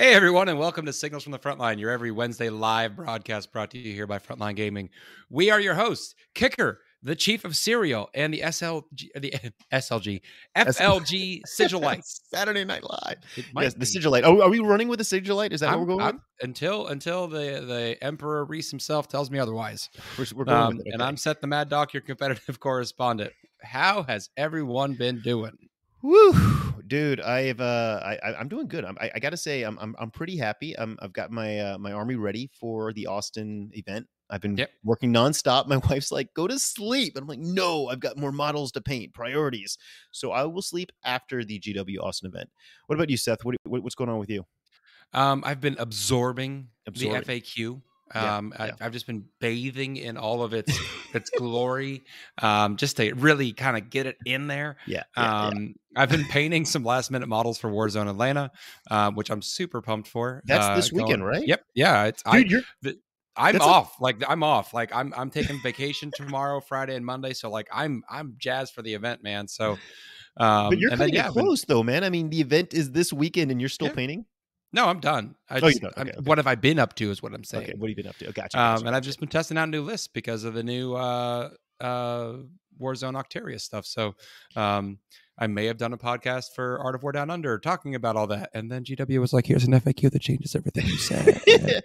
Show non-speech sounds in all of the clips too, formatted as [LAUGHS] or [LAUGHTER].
Hey everyone, and welcome to Signals from the Frontline, your every Wednesday live broadcast brought to you here by Frontline Gaming. We are your hosts, Kicker, the Chief of Serial, and the SLG, the [LAUGHS] SLG, FLG Sigilites. [LAUGHS] Saturday Night Live. Yes, the be. Sigilite. Oh, are we running with the Sigilite? Is that I'm- what we're going I'm- until until the the Emperor Reese himself tells me otherwise. We're, we're going Um, with it. And. I'm Seth the Mad Doc, your competitive [LAUGHS] correspondent. How has everyone been doing? Woo, dude! I've uh, I, I- I'm doing good. I'm, I, I got to say, I'm, I'm I'm pretty happy. I'm, I've got my uh, my army ready for the Austin event. I've been Yep. working nonstop. [LAUGHS] My wife's like, "Go to sleep," and I'm like, "No, I've got more models to paint. Priorities." So I will sleep after the GW Austin event. What about you, Seth? What, what what's going on with you? Um, I've been absorbing, Absorbing. the FAQ. Um, yeah. I, I've just been bathing in all of its [LAUGHS] its glory, um, just to really kind of get it in there. Yeah, yeah, yeah. Um, I've been painting some last minute models for Warzone Atlanta, um, which I'm super pumped for. That's Uh, this going- weekend, right? Yep. Yeah. It's I, dude, you're I'm that's a- off. like I'm off. Like I'm I'm taking vacation tomorrow, Friday and Monday. So like I'm I'm jazzed for the event, man. So, um, but you're and then, yeah, it I've been- close, though, man. I mean, the event is this weekend, and you're still Yeah. painting. no, I'm done. I Oh, just, Okay, okay. What have I been up to? Is what I'm saying. Okay, what have you been up to? Oh, gotcha. um, gotcha, and I've just been testing out new lists because of the new uh, uh, Warzone Octarius stuff. So um, I may have done a podcast for Art of War Down Under talking about all that, and then GW was like, "Here's an FAQ that changes everything you said." [LAUGHS] Yeah.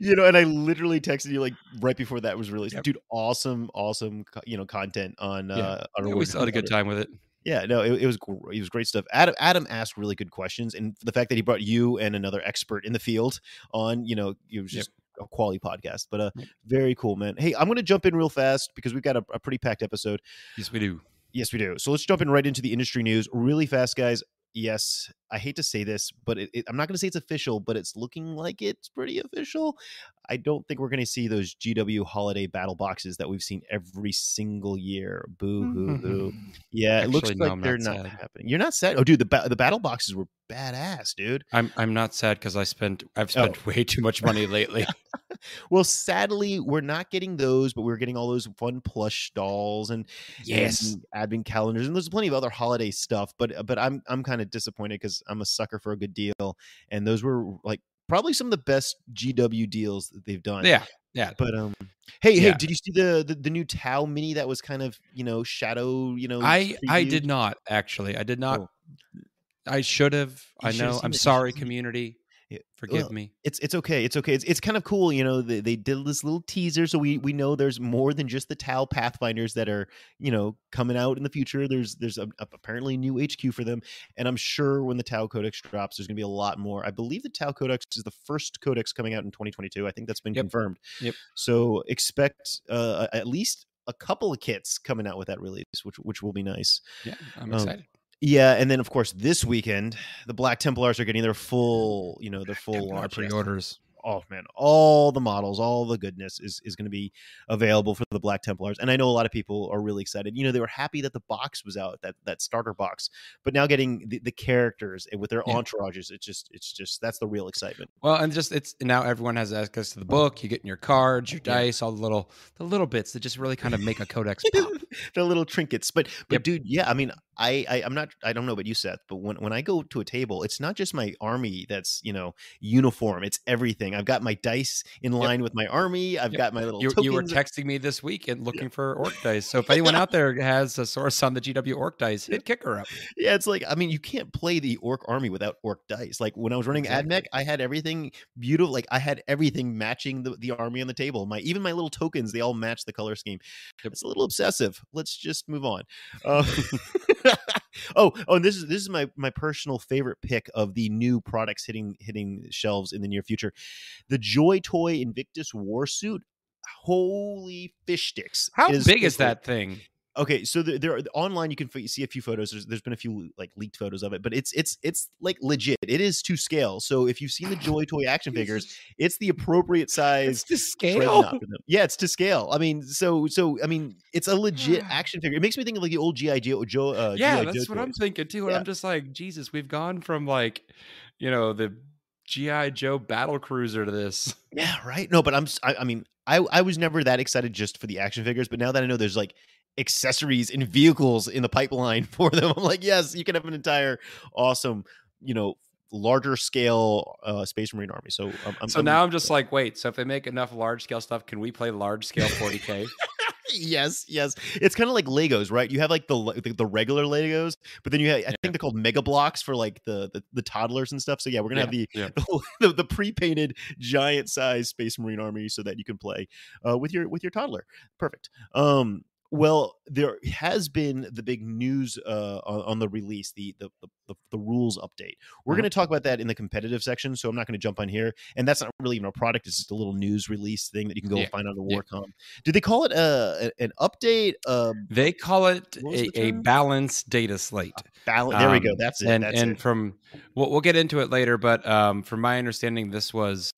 you know, and I literally texted you like right before that was released, Yep. dude. Awesome, awesome, you know, content on. Yeah. uh on Yeah, we still had a good time with it. Yeah, no, it, it was it was great stuff. Adam Adam asked really good questions, and the fact that he brought you and another expert in the field on, you know, it was Yep. A quality podcast. But uh, very cool, man. Hey, I'm going to jump in real fast because we've got a, a pretty packed episode. Yes, we do. Yes, we do. So let's jump in right into the industry news really fast, guys. Yes, I hate to say this, but it, it- I'm not going to say it's official, but it's looking like it's pretty official. I don't think we're going to see those GW holiday battle boxes that we've seen every single year. Boo mm-hmm. hoo hoo. [LAUGHS] Yeah, it looks Actually, no, like I'm they're not not happening. You're not sad. Oh, dude, the ba- the battle boxes were badass, dude. I'm I'm not sad because I spent I've oh. spent Oh. way too much money lately. [LAUGHS] Well, sadly, we're not getting those, but we're getting all those fun plush dolls and yes. and advent calendars, and there's plenty of other holiday stuff. But but I'm I'm kind of disappointed because I'm a sucker for a good deal, and those were like probably some of the best GW deals that they've done. Yeah. Yeah. But um, hey hey, did you see the, the the new Tau Mini that was kind of you know shadow you know? I I did not actually. I did not. Oh. I should have. I know. I'm sorry, seen it. Forgive well, me. It's it's okay. It's okay. It's it's kind of cool, you know. They, they did this little teaser, so we we know there's more than just the Tau Pathfinders that are you know coming out in the future. There's there's a, a- apparently a new HQ for them, and I'm sure when the Tau Codex drops, there's gonna be a lot more. I believe the Tau Codex is the first codex coming out in 2022. I think that's been Yep. confirmed. Yep. So expect uh, at least a couple of kits coming out with that release, which which will be nice. Yeah, I'm um, excited. Yeah, and then of course this weekend the Black Templars are getting their full, you know, their full Templar pre-orders. oh man, all the models, all the goodness is is going to be available for the Black Templars, and I know a lot of people are really excited. You know, they were happy that the box was out, that that starter box, but now getting the, the characters eh, with their Yeah. entourages, it's just it's just that's the real excitement. Well, and just it's now everyone has access to the book. You get in your cards, your Yeah. dice, all the little the little bits that just really kind of make a codex [LAUGHS] pop. the little trinkets, but but Yep. dude, yeah, I mean, I, I I'm not I don't know about you, Seth, but when when I go to a table, it's not just my army that's you know uniform; it's everything. I've got my dice in line with my army. I've Yep. got my little. You, you were texting me this week and looking for orc dice. So if [LAUGHS] anyone out there has a source on the GW orc dice, hit kicker up. Yeah, it's like I mean, you can't play the orc army without orc dice. Like when I was running Exactly. AdMech, I had everything beautiful. Like I had everything matching the, the army on the table. My even my little tokens, they all match the color scheme. Yep. It's a little obsessive. Let's just move on. Uh, [LAUGHS] [LAUGHS] [LAUGHS] oh, oh, and this is this is my my personal favorite pick of the new products hitting hitting shelves in the near future. The Joy Toy Invictus Warsuit. Holy fish sticks! How is big is cool. that thing? Okay, so there, there are, online you can see a few photos. There's, there's been a few like leaked photos of it, but it's it's it's like legit. It is to scale. So if you've seen the Joy Toy action figures, it's the appropriate size. It's to scale. Yeah, it's to scale. I mean, so so I mean, it's a legit action figure. It makes me think of like the old GI Joe. Joe uh, yeah, G.I. that's Joe what I'm thinking too. And Yeah. I'm just like, Jesus, we've gone from like, you know, the GI Joe battle cruiser to this. Yeah, right. No, but I'm. I mean, I I was never that excited just for the action figures, but now that I know there's like accessories and vehicles in the pipeline [LAUGHS] for them, I'm like, yes, you can have an entire awesome, you know, larger scale uh, Space Marine army. So, um, I'm, so I'm, now I'm [LAUGHS] just like, wait. So if they make enough large scale stuff, can we play large scale 40k? yes, yes. It's kind of like Legos, right? You have like the, the, the regular Legos, but then you have I think they're called Mega Bloks for like the the, the toddlers and stuff. So yeah, we're gonna yeah, have the, yeah. [LAUGHS] the, the pre painted giant size Space Marine army so that you can play uh, with your with your toddler. Perfect. Um, well, there has been the big news uh, on, on, the release, the the, the, the rules update. We're mm-hmm. going to talk about that in the competitive section, so I'm not going to jump on here. And that's not really even a product; it's just a little news release thing that you can go yeah. find on the Warcom. Yeah. Do they call it a, an update? Um, they call it a, a, balanced data slate. Bal- there um, we go. Um, that's it. And that's and it. from we'll, we'll get into it later, but um, from my understanding, this was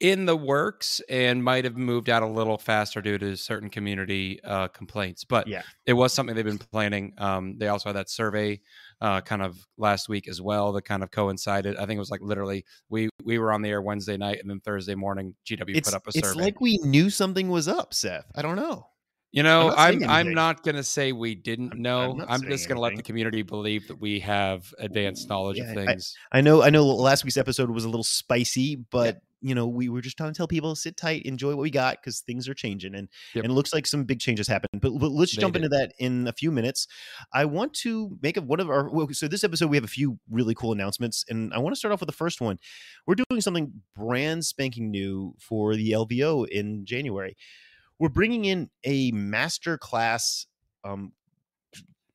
in the works and might have moved out a little faster due to certain community uh, complaints. But yeah, it was something they've been planning. Um, they also had that survey uh, kind of last week as well that kind of coincided. I think it was like literally we we were on the air Wednesday night and then Thursday morning GW it's, put up a it's survey. It's like we knew something was up, Seth. I don't know. You know, I'm I'm, I'm not going to say we didn't know. I'm, I'm just going to let the community believe that we have advanced knowledge yeah, of things. I, I, know I know last week's episode was a little spicy, but you know, we were just trying to tell people sit tight, enjoy what we got because things are changing, and yep. and it looks like some big changes happen. But, but let's they jump did. into that in a few minutes. I want to make a, one of our so this episode we have a few really cool announcements, and I want to start off with the first one. We're doing something brand spanking new for the LVO in January. We're bringing in a master class, um,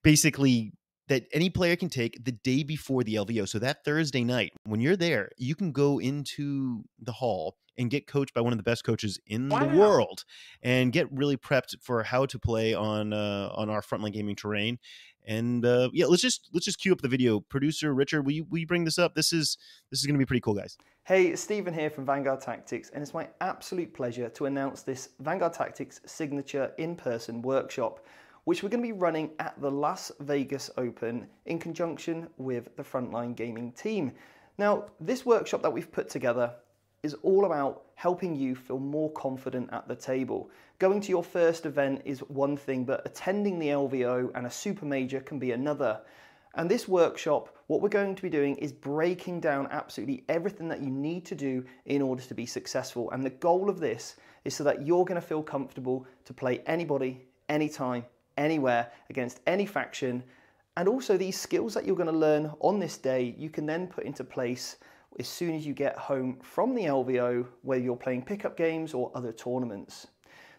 basically that any player can take the day before the LVO. So that Thursday night, when you're there, you can go into the hall and get coached by one of the best coaches in wow. the world, and get really prepped for how to play on uh, on our frontline gaming terrain. And uh, yeah, let's just let's just cue up the video. Producer Richard, will you will you bring this up? This is this is going to be pretty cool, guys. Hey, Stephen here from Vanguard Tactics, and it's my absolute pleasure to announce this Vanguard Tactics signature in-person workshop which we're going to be running at the Las Vegas Open in conjunction with the Frontline Gaming team. Now, this workshop that we've put together is all about helping you feel more confident at the table. Going to your first event is one thing, but attending the LVO and a super major can be another. And this workshop, what we're going to be doing is breaking down absolutely everything that you need to do in order to be successful. And the goal of this is so that you're going to feel comfortable to play anybody, anytime, anywhere against any faction. And also these skills that you're going to learn on this day, you can then put into place as soon as you get home from the LVO, whether you're playing pickup games or other tournaments.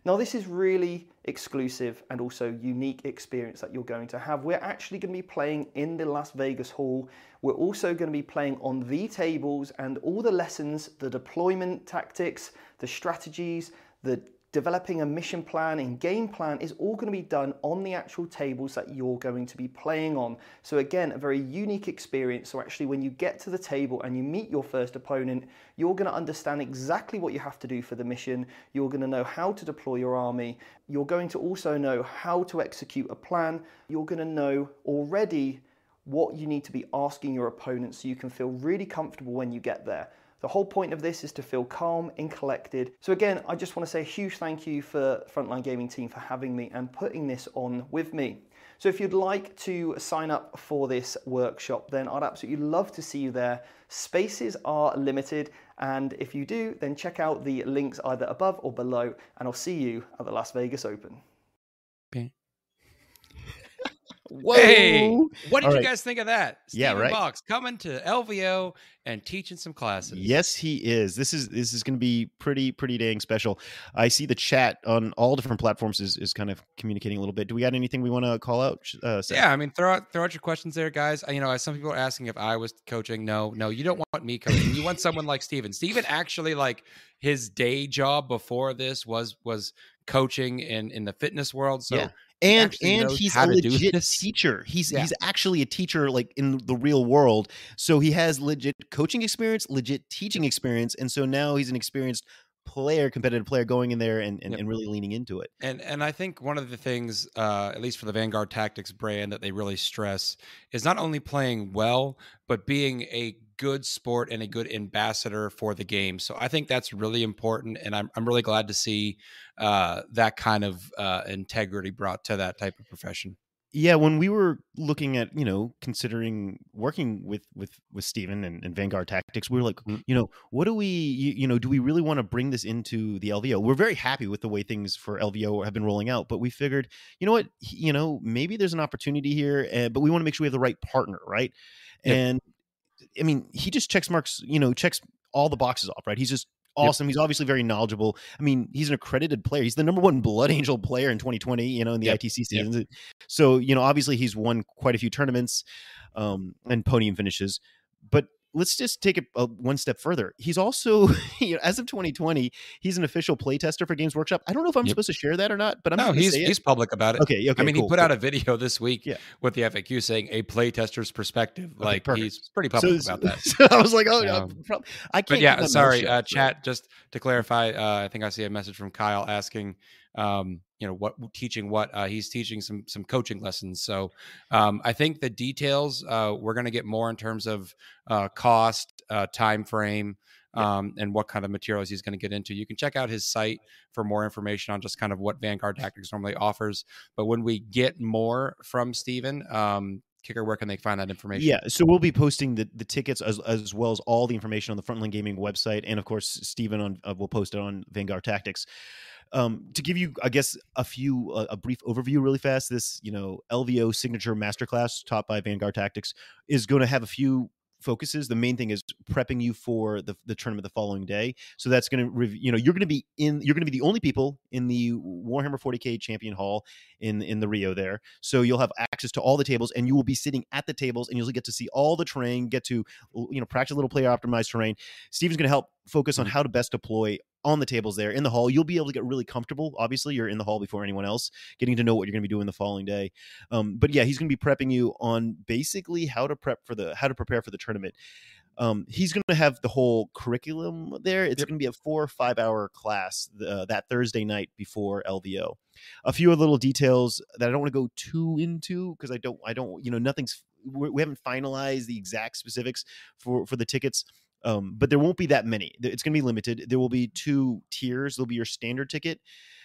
Now, this is really exclusive and also unique experience that you're going to have. We're actually going to be playing in the Las Vegas Hall. We're also going to be playing on the tables and all the lessons, the deployment tactics, the strategies, the developing a mission plan and game plan is all going to be done on the actual tables that you're going to be playing on. So again, a very unique experience. So actually when you get to the table and you meet your first opponent, you're going to understand exactly what you have to do for the mission. You're going to know how to deploy your army. You're going to also know how to execute a plan. You're going to know already what you need to be asking your opponent so you can feel really comfortable when you get there. The whole point of this is to feel calm and collected. So again, I just want to say a huge thank you for Frontline Gaming team for having me and putting this on with me. So if you'd like to sign up for this workshop, then I'd absolutely love to see you there. Spaces are limited, and if you do, then check out the links either above or below, and I'll see you at the Las Vegas Open. Whoa! Hey, what did All you right. guys think of that? Stephen yeah, right. Box coming to LVO and teaching some classes. Yes, he is. This is this is going to be pretty pretty dang special. I see the chat on all different platforms is, is kind of communicating a little bit. Do we got anything we want to call out? Uh, yeah, I mean, throw out throw out your questions there, guys. You know, some people are asking if I was coaching. No, no, you don't want me coaching. You want someone like Stephen. Stephen actually like his day job before this was was coaching in in the fitness world. So yeah and and he's a legit teacher. He's yeah. he's actually a teacher like in the real world. So he has legit coaching experience, legit teaching experience, and so now he's an experienced player, competitive player, going in there and, and, yep. and, really leaning into it. And and I think one of the things, uh, at least for the Vanguard Tactics brand, that they really stress is not only playing well, but being a good sport and a good ambassador for the game. So I think that's really important, and I'm I'm really glad to see uh, that kind of uh, integrity brought to that type of profession. yeah, when we were looking at, you know, considering working with with with Stephen and, and Vanguard Tactics, we were like, Mhm. you know, what do we, you, you know, do we really want to bring this into the LVO? We're very happy with the way things for LVO have been rolling out, but we figured, you know what, you know, maybe there's an opportunity here, uh, but we want to make sure we have the right partner, right? Yep. And I mean, he just checks marks, you know, checks all the boxes off, right? He's just Yep. awesome. He's obviously very knowledgeable. I mean, he's an accredited player. He's the number one Blood [LAUGHS] Angel player in 2020, you know, in the Yep. ITC Yep. seasons. So, you know, obviously he's won quite a few tournaments um, and podium finishes. But let's just take it uh, one step further. He's also, [LAUGHS] you know, as of 2020, he's an official playtester for Games Workshop. I don't know if I'm Yep. supposed to share that or not, but I'm no, he's he's public about it. okay. Okay. I mean, cool, he put cool. out a video this week Yeah. with the FAQ saying a playtester's perspective. Okay, like perfect. he's pretty public so, about that. [LAUGHS] so I was like, oh, no, Um, prob- I can't. But yeah, sorry, uh, chat. Just to clarify, uh, I think I see a message from Kyle asking, um, you know, what teaching what uh, he's teaching some some coaching lessons. So um, I think the details uh, we're going to get more in terms of uh, cost, uh, time frame. Um, and what kind of materials he's going to get into. You can check out his site for more information on just kind of what Vanguard Tactics normally offers. But when we get more from Stephen, um, Kicker, where can they find that information? Yeah, so we'll be posting the, the tickets as, as well as all the information on the Frontline Gaming website, and of course, Stephen on uh, will post it on Vanguard Tactics. Um, to give you, I guess, a few uh, a brief overview, really fast. This you know LVO signature masterclass taught by Vanguard Tactics is going to have a few focuses. The main thing is prepping you for the, the tournament the following day. So that's going to, rev- you know, you're going to be in, you're going to be the only people in the Warhammer 40k Champion Hall in in the Rio there. So you'll have access to all the tables, and you will be sitting at the tables, and you'll get to see all the terrain, get to, you know, practice a little player optimized terrain. Stephen's going to help focus on how to best deploy on the tables there in the hall. You'll be able to get really comfortable. Obviously, you're in the hall before anyone else, getting to know what you're going to be doing the following day. Um, but yeah, he's going to be prepping you on basically how to prep for the how to prepare for the tournament. Um, he's going to have the whole curriculum there. It's Yep. going to be a four or five hour class uh, that Thursday night before LVO. A few little details that I don't want to go too into because I don't, I don't, you know, nothing's we we haven't finalized the exact specifics for for the tickets. Um, but there won't be that many. It's going to be limited. There will be two tiers. There'll be your standard ticket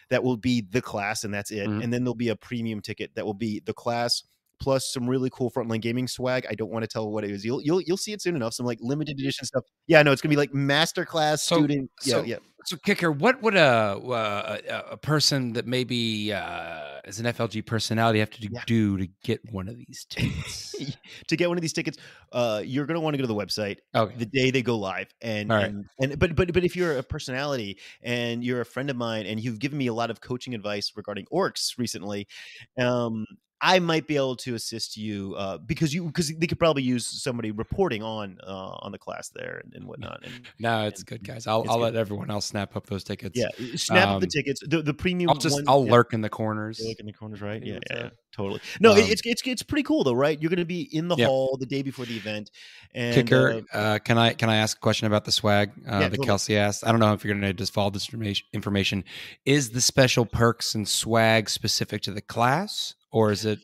that will be the class, and that's it. Mhm. And then there'll be a premium ticket that will be the class plus some really cool frontline gaming swag. I don't want to tell what it is. You'll you'll you'll see it soon enough. Some like limited edition stuff. Yeah, no, it's gonna be like masterclass So- student. Yeah, so- yeah. So, Kicker, what would a uh, a, a person that maybe uh, is an FLG personality have to do, Yeah. do to get one of these [LAUGHS] tickets? to get one of these tickets, uh, you're gonna want to go to the website okay. the day they go live and, right. and and but but but if you're a personality and you're a friend of mine and you've given me a lot of coaching advice regarding orcs recently um I might be able to assist you uh, because you because they could probably use somebody reporting on uh, on the class there and, and whatnot. And No, it's and- good, guys. I'll, I'll good. let everyone else snap up those tickets. yeah, snap up the Um, tickets. The the premium. I'll just one- I'll yeah, lurk in the corners. look in the corners, right? Yeah, yeah, yeah, totally. No, Um, it's it's it's pretty cool though, right? You're going to be in the Yeah. hall the day before the event. And Kicker, uh, uh, can I can I ask a question about the swag uh, that totally. Kelsey asked? I don't know if you're going to just follow this. Information is the special perks and swag specific to the class, or is it?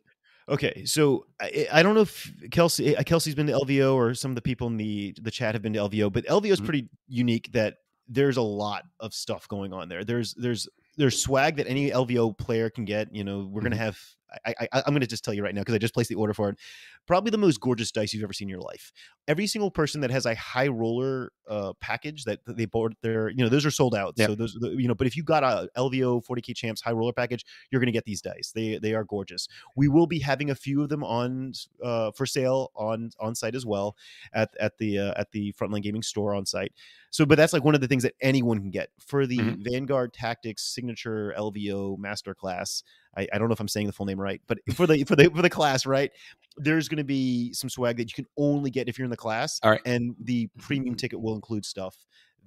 Okay, so I, I don't know if Kelsey uh, Kelsey's been to LVO or some of the people in the the chat have been to LVO, but LVO is Mhm. pretty unique that there's a lot of stuff going on there. There's there's there's swag that any LVO player can get. You know, we're gonna have. I, I I'm gonna just tell you right now because I just placed the order for it. Probably the most gorgeous dice you've ever seen in your life. Every single person that has a high roller uh, package that they bought their, you know, those are sold out. Yep. So those, you know, but if you got a LVO 40k champs high roller package, you're gonna get these dice. They they are gorgeous we will be having a few of them on uh, for sale on on site as well at at the uh, at the frontline gaming store on site so but that's like one of the things that anyone can get for the Mhm. vanguard tactics signature lvo masterclass I, I don't know if i'm saying the full name right but for the for the for the class right there's going to be some swag that you can only get if you're in the class All right. and the premium ticket will include stuff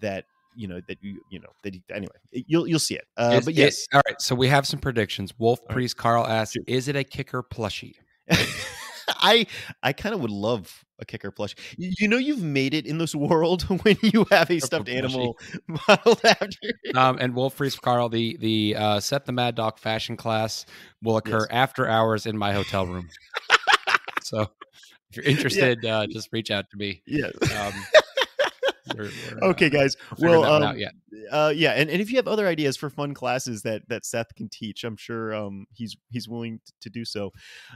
that you know that you you know that you, anyway you'll you'll see it uh, is but it- yes all right. So we have some predictions. Wolf right. Priest Carl asks, Shoot. "Is it a kicker plushie?" [LAUGHS] [LAUGHS] [LAUGHS] I I kind of would love a kicker plush. You, know, you've made it in this world [LAUGHS] when you have a stuffed animal [LAUGHS] modeled after. you. Um, and Wolf Priest Carl, the the uh, set the Mad Doc fashion class will occur Yes. after hours in my hotel room. so if you're interested, uh, just reach out to me. Yes. Um, we're- we're, uh, Okay, guys. Well, um, out yet. uh, yeah, and, and if you have other ideas for fun classes that that Seth can teach, I'm sure um, he's he's willing to, to do so.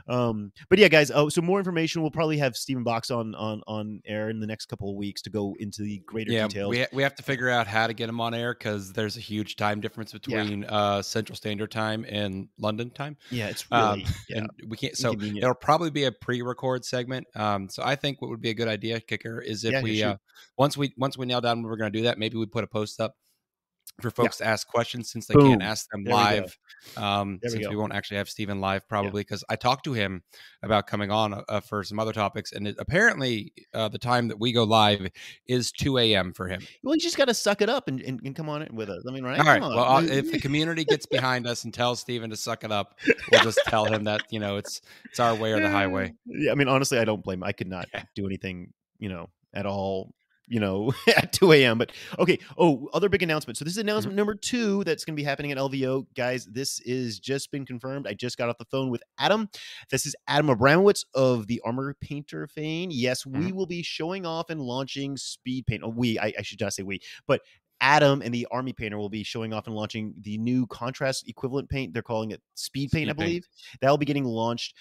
Um, but yeah, guys. Oh, so more information. We'll probably have Stephen Box on on on air in the next couple of weeks to go into the greater yeah, details. we ha- we have to figure out how to get him on air because there's a huge time difference between uh, Central Standard Time and London time. yeah, it's Um, really yeah. and we can't. So it'll probably be a pre-record segment. Um, so I think what would be a good idea, kicker, is if Yeah, yeah, we shoot. uh, once we once we nail down we're going to do that, maybe we put a post up for folks to ask questions since they Boom. can't ask them There we live. Um, There we since we, go. won't actually have Stephen live probably because I talked to him about coming on uh, for some other topics, and it, apparently uh, the time that we go live is two a.m. for him. well, you just got to suck it up and, and, and come on it with us. I mean, right? All right. Come on. Well, if the [LAUGHS] community gets behind us and tells Stephen to suck it up, we'll just tell him that you know it's it's our way or the highway. [LAUGHS] Yeah, I mean, honestly, I don't blame. him. I could not Yeah. do anything, you know, at all. You know, [LAUGHS] at 2 a.m. But okay. Oh, other big announcement. So this is Mm-hmm. announcement number two that's going to be happening at LVO, guys. This is just been confirmed. I just got off the phone with Adam. This is Adam Abramowitz of the Army Painter fame. Yes, Mm-hmm. we will be showing off and launching Speed Paint. Oh, we. I, I should not say we, but Adam and the Army Painter will be showing off and launching the new contrast equivalent paint. They're calling it Speed Paint, I Speed Paint. believe. That'll be getting launched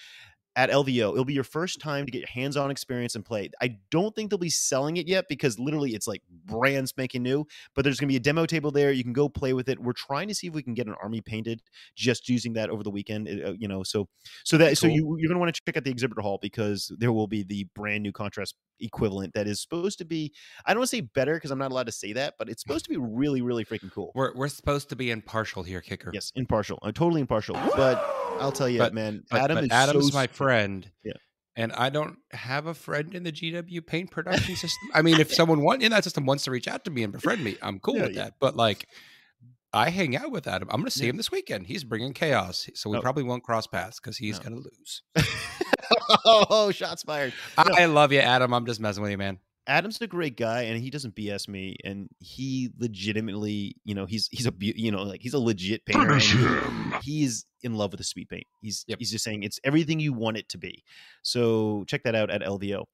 at LVO. It'll be your first time to get hands-on experience and play. I don't think they'll be selling it yet because literally it's like brand spanking new. But there's going to be a demo table there. You can go play with it. We're trying to see if we can get an army painted just using that over the weekend. uh, you know, so so that so you you're going to want to check out the exhibitor hall because there will be the brand new contrast equivalent that is supposed to be. I don't want to say better because I'm not allowed to say that, but it's supposed to be really really freaking cool. We're we're supposed to be impartial here, kicker. Yes, impartial. I'm totally impartial. But I'll tell you, But- man, But, Adam but is Adam's so my s- friend. Yeah. And I don't have a friend in the GW paint production system. I mean, if someone want, in that system wants to reach out to me and [LAUGHS] befriend me, I'm cool Yeah, with yeah. that. But like, I hang out with Adam. I'm going to see him this weekend. He's bringing chaos, so we Oh. probably won't cross paths because he's No. going to lose. [LAUGHS] oh, shots fired. No. I love you, Adam. I'm just messing with you, man. Adam's a great guy, and he doesn't BS me. And he legitimately, you know, he's he's a you know like he's a legit painter. He's in love with the speed paint. He's Yep. he's just saying it's everything you want it to be. So check that out at LVO.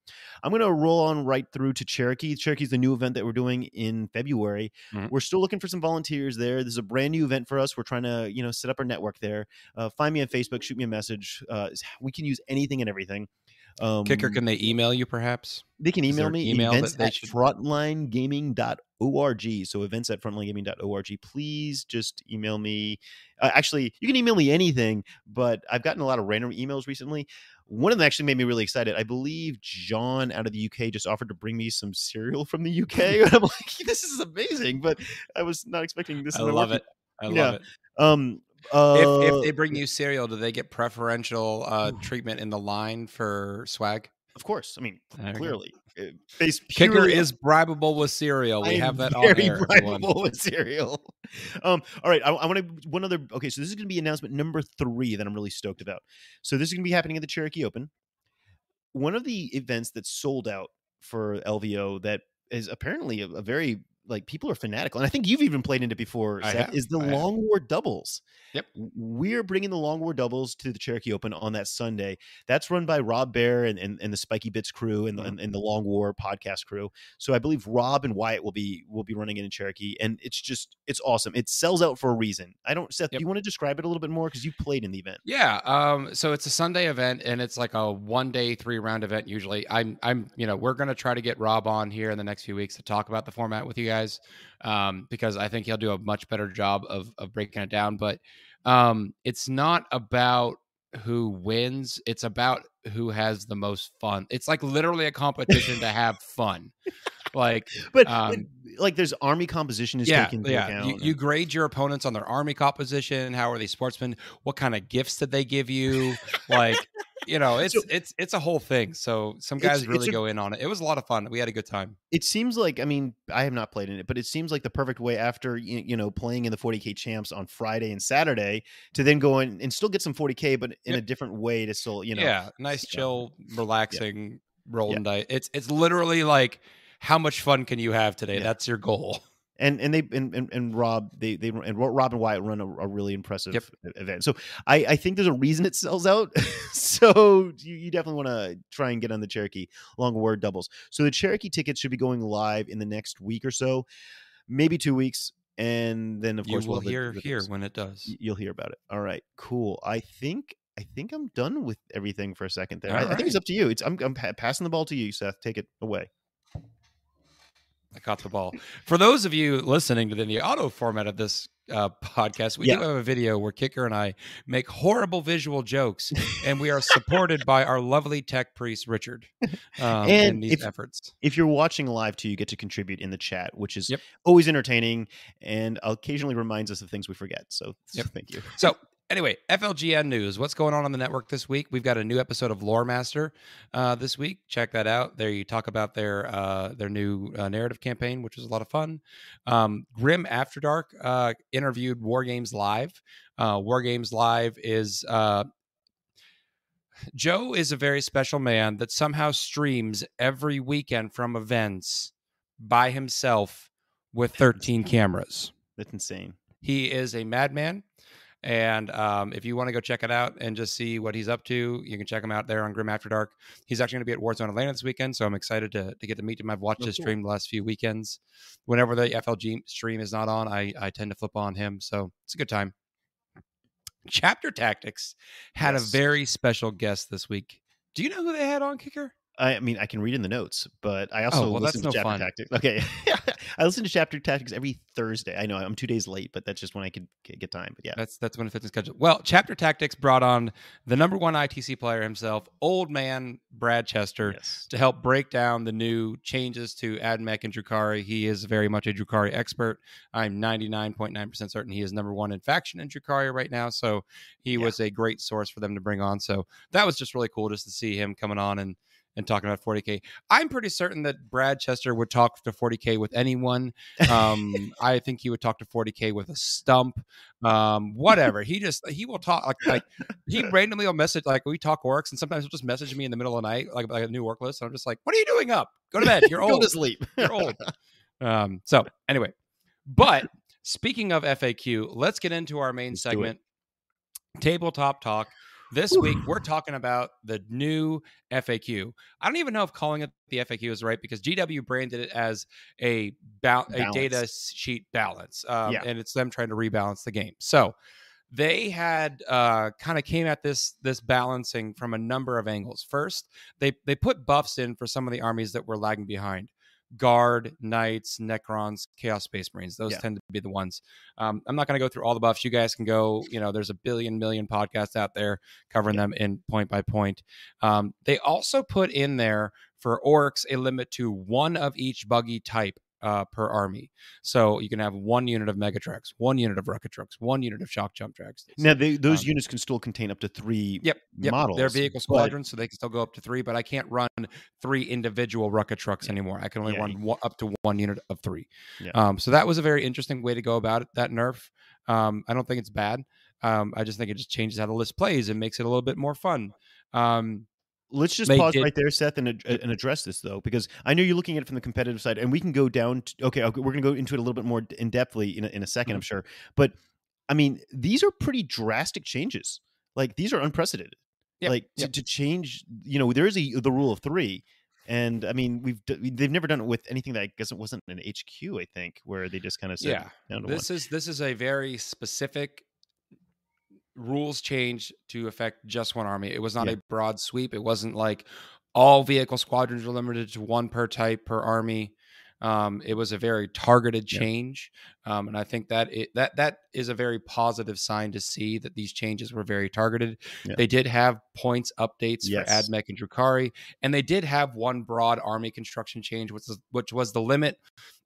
I'm gonna roll on right through to Cherokee. Cherokee's the new event that we're doing in February. Mhm. We're still looking for some volunteers there. This is a brand new event for us. We're trying to you know set up our network there. Uh, find me on Facebook. Shoot me a message. Uh, we can use anything and everything. Um, Kicker, can they email you perhaps? they can email me email events at should- frontlinegaming.org. So events at frontlinegaming.org. Please just email me. Uh, actually, you can email me anything, but I've gotten a lot of random emails recently. One of them actually made me really excited. I believe John out of the UK just offered to bring me some cereal from the UK. [LAUGHS] And I'm like, this is amazing, but I was not expecting this. I love work- it. I Yeah. love it. Um, uh, If, if they bring you cereal, do they get preferential uh, treatment in the line for swag? of course, I mean, There clearly, uh, based Kicker purely is bribable with cereal. We am have that on very [LAUGHS] air. everyone. bribable with cereal. Um, all right, I, I want to one other. Okay, so this is going to be announcement number three that I'm really stoked about. So this is going to be happening at the Cherokee Open. One of the events that sold out for LVO that is apparently a, a very like people are fanatical, and I think you've even played in it before. Seth, is the I have. Long War doubles. Yep. We're bringing the Long War doubles to the Cherokee Open on that Sunday. That's run by Rob Baer and and, and the Spikey Bits crew and, the Mhm. and, and the Long War podcast crew. So I believe Rob and Wyatt will be will be running it in Cherokee, and it's just it's awesome. It sells out for a reason. I don't, Seth. Yep. Do you want to describe it a little bit more because you played in the event? Yeah. Um, so it's a Sunday event and it's like a one day, three round event usually. I'm I'm you know, we're gonna try to get Rob on here in the next few weeks to talk about the format with you guys. Um, because I think he'll do a much better job of of breaking it down. But um it's not about who wins, it's about who has the most fun. It's like literally a competition to have fun. [LAUGHS] Like But, Um, but, like, there's army composition is yeah, taken yeah. account. You, you grade your opponents on their army composition. How are they sportsmen? What kind of gifts did they give you? Like, you know, it's So- it's it's a whole thing. So some guys it's really a- go in on it. It was a lot of fun. We had a good time. it seems like I mean I have not played in it, but it seems like the perfect way after you, you know playing in the 40k champs on Friday and Saturday to then go in and still get some 40k, but in a different way to still you know yeah, nice, yeah. chill, relaxing roll and dice. It's it's literally like how much fun can you have today? Yeah. That's your goal. And and they and, and, and Rob they they and Rob and Wyatt run a, a really impressive Yep. event. So I I think there's a reason it sells out. [LAUGHS] so you, you definitely want to try and get on the Cherokee long war doubles. So the Cherokee tickets should be going live in the next week or so, maybe two weeks. and then of You course will we'll the- hear the here when it does. You'll hear about it. All right, cool. I think I think I'm done with everything for a second there. I, All I think it's up to you. It's I'm, I'm pa- passing the ball to you, Seth. Take it away. I caught the ball. For those of you listening to the, the auto format of this uh, podcast, we Yeah. do have a video where Kicker and I make horrible visual jokes, [LAUGHS] and we are supported by our lovely tech priest Richard um, in these if- efforts. If you're watching live too, you get to contribute in the chat, which is Yep. always entertaining and occasionally reminds us of things we forget. So, so thank you. So anyway, FLGN news. What's going on on the network this week? We've got a new episode of Lore Master uh, this week. Check that out. There you talk about their uh, their new uh, narrative campaign, which was a lot of fun. Um, Grim After Dark uh, interviewed War Games Live. Uh, War Games Live is. Uh, Joe is a very special man that somehow streams every weekend from events by himself with 13 cameras. That's insane. He is a madman. And um, if you want to go check it out and just see what he's up to, you can check him out there on Grim After Dark. He's actually going to be at Warzone Atlanta this weekend, so I'm excited to, to get to meet him. I've watched Oh, his cool. stream the last few weekends. Whenever the FLG stream is not on, I, I tend to flip on him, so it's a good time. Chapter Tactics had Yes. a very special guest this week. Do you know who they had on, Kicker? I mean, I can read in the notes, but I oh, also Oh, well, listen to no chapter fun. tactics. Okay, [LAUGHS] I listen to chapter tactics every Thursday. I know I'm two days late, but that's just when I could get get time. But yeah, That's that's when it fits in schedule. Well, Chapter Tactics brought on the number one ITC player himself, old man Brad Chester. yes, to help break down the new changes to AdMech and Drukari. He is very much a Drukari expert. I'm 99.9% certain he is number one in faction in Drukari right now. So he Yeah. was a great source for them to bring on. So that was just really cool just to see him coming on and and talking about 40k. I'm pretty certain that Brad Chester would talk to 40k with anyone. Um, [LAUGHS] I think he would talk to 40k with a stump, um, whatever. He just he will talk like like he [LAUGHS] randomly will message like we talk orcs, and sometimes he'll just message me in the middle of the night like like a new orc list. And I'm just like, what are you doing up? Go to bed. You're old. [LAUGHS] Go to sleep. You're old. Um, so anyway, but speaking of FAQ, let's get into our main Let's segment, tabletop talk. This week we're talking about the new FAQ. I don't even know if calling it the FAQ is right because GW branded it as a ba- a data sheet balance, um, Yeah. and it's them trying to rebalance the game. So they had uh, kind of came at this this balancing from a number of angles. First, they they put buffs in for some of the armies that were lagging behind. Guard, Knights, Necrons, Chaos Space Marines. Those Yeah. tend to be the ones. Um, I'm not going to go through all the buffs. You guys can go. You know, there's a billion million podcasts out there covering Yeah. them in point by point. Um, they also put in there for orcs a limit to one of each buggy type uh, per army. So you can have one unit of Megatrucks, one unit of Rocket Trucks, one unit of Shock Jump Trucks. Now they, those Um, units can still contain up to three Yep, yep. models. They're vehicle but- squadrons, so they can still go up to three. But I can't run three individual Rucka trucks anymore. I can only Yeah, run one, up to one unit of three. Yeah. Um, so that was a very interesting way to go about it. That nerf, um, I don't think it's bad. Um, I just think it just changes how the list plays and makes it a little bit more fun. Um, Let's just pause right there, Seth, and, and address this though, because I know you're looking at it from the competitive side, and we can go down. To, okay, okay, we're going to go into it a little bit more in depthly in a, in a 2nd i Mm-hmm. I'm sure. But I mean, these are pretty drastic changes. Like these are unprecedented. Yep, Like to, yep. to change, you know, there is a the rule of three, and I mean, we've they've never done it with anything that I guess it wasn't an HQ. I think where they just kind of said, yeah, this is this is a very specific rules change to affect just one army. It was not Yeah. a broad sweep. It wasn't like all vehicle squadrons were limited to one per type per army. Um, it was a very targeted Yeah. change, um, and I think that it, that that is a very positive sign to see that these changes were very targeted. Yeah. They did have points updates Yes. for AdMech and Drukari, and they did have one broad army construction change, which was which was the limit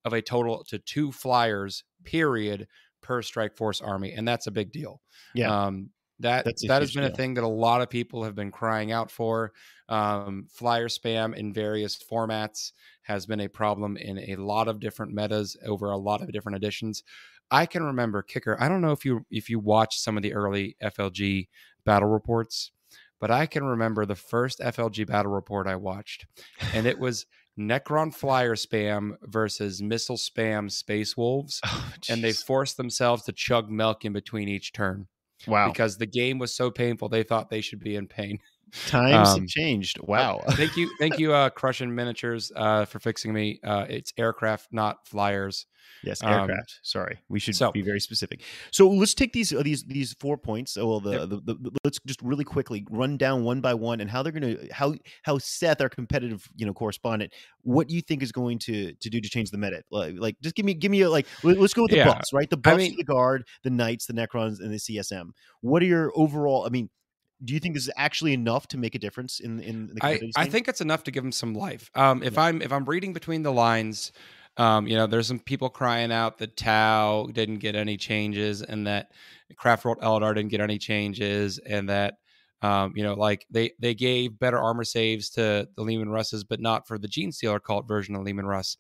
of a total to two flyers period per strike force army, and that's a big deal. Yeah. um, that That's that has been a thing that a lot of people have been crying out for. Um, flyer spam in various formats has been a problem in a lot of different metas over a lot of different editions. I can remember kicker. I don't know if you if you watched some of the early FLG battle reports, but I can remember the first FLG battle report I watched, and it was Necron flyer spam versus missile spam space wolves, [LAUGHS] Oh, and they forced themselves to chug milk in between each turn wow. because the game was so painful they thought they should be in pain. Times Um, have changed. Wow. [LAUGHS] thank you, thank you, uh, Crushing Miniatures, uh, for fixing me. Uh, it's aircraft, not flyers. Yes, Um, aircraft. Sorry, we should so- be very specific. So let's take these uh, these these four points. Oh, well, the, the, the, let's just really quickly run down one by one and how they're going to how how Seth, our competitive you know correspondent, what you think is going to to do to change the meta. Like, like just give me give me a like. let- Let's go with the Yeah, buffs, right? The buffs, mean- the guard, the knights, the necrons, and the CSM. What are your overall? I mean. Do you think this is actually enough to make a difference in in the I, I think it's enough to give them some life. Um, if Yeah. I'm if I'm reading between the lines, um, you know, there's some people crying out that Tau didn't get any changes and that Craftworld Eldar didn't get any changes and that um, you know, like they they gave better armor saves to the Leman Russes, but not for the Genestealer cult version of Leman Russ.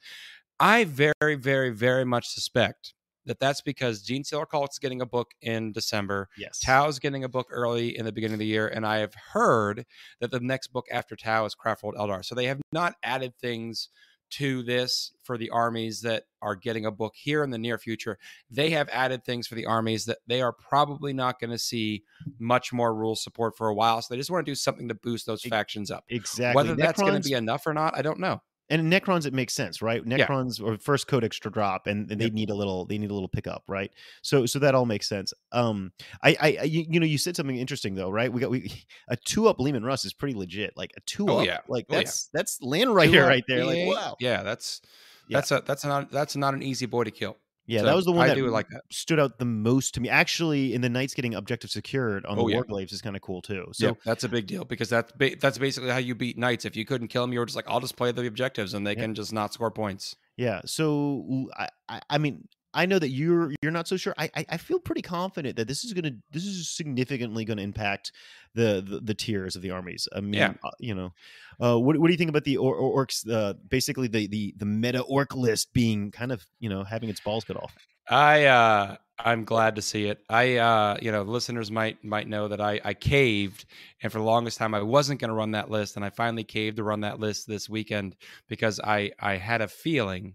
I very, very, very much suspect that that's because Genestealer Cult's getting a book in December. yes. Tau's getting a book early in the beginning of the year, and I have heard that the next book after Tao is Craftworld Eldar. So they have not added things to this for the armies that are getting a book here in the near future. They have added things for the armies that they are probably not going to see much more rule support for a while. So they just want to do something to boost those factions up. Exactly. Whether that's going to be enough or not, I don't know. And Necrons, it makes sense, right? Yeah. Necrons or first codex to drop, and, and they Yep. need a little, they need a little pickup, right? So, so that all makes sense. Um, I, I, I- you, you know, you said something interesting though, right? We got we [LAUGHS] a two up Leman Russ is pretty legit. Like a two Oh, up, yeah. like Oh, yeah. that's that's land [LAUGHS] writer Two right there. Like wow, Yeah, that's Yeah. that's a that's not that's not an easy boy to kill. Yeah, So that was the one I that do like that. stood out the most to me. Actually, in the Knights getting objective secured on the Oh, yeah. Warglaives is kind of cool too. So So that's a big deal because that's ba- that's basically how you beat knights. If you couldn't kill them, you were just like, I'll just play the objectives, and they Yeah. can just not score points. Yeah. So I, I mean, I know that you're you're not so sure. I, I I feel pretty confident that this is gonna this is significantly gonna impact the the, the tiers of the armies. I mean, Yeah. uh, you know, uh, what what do you think about the or, or, orcs? Uh, basically, the the the meta orc list being kind of you know having its balls cut off. I uh I'm glad to see it. I uh you know listeners might might know that I I caved and for the longest time I wasn't going to run that list and I finally caved to run that list this weekend because I I had a feeling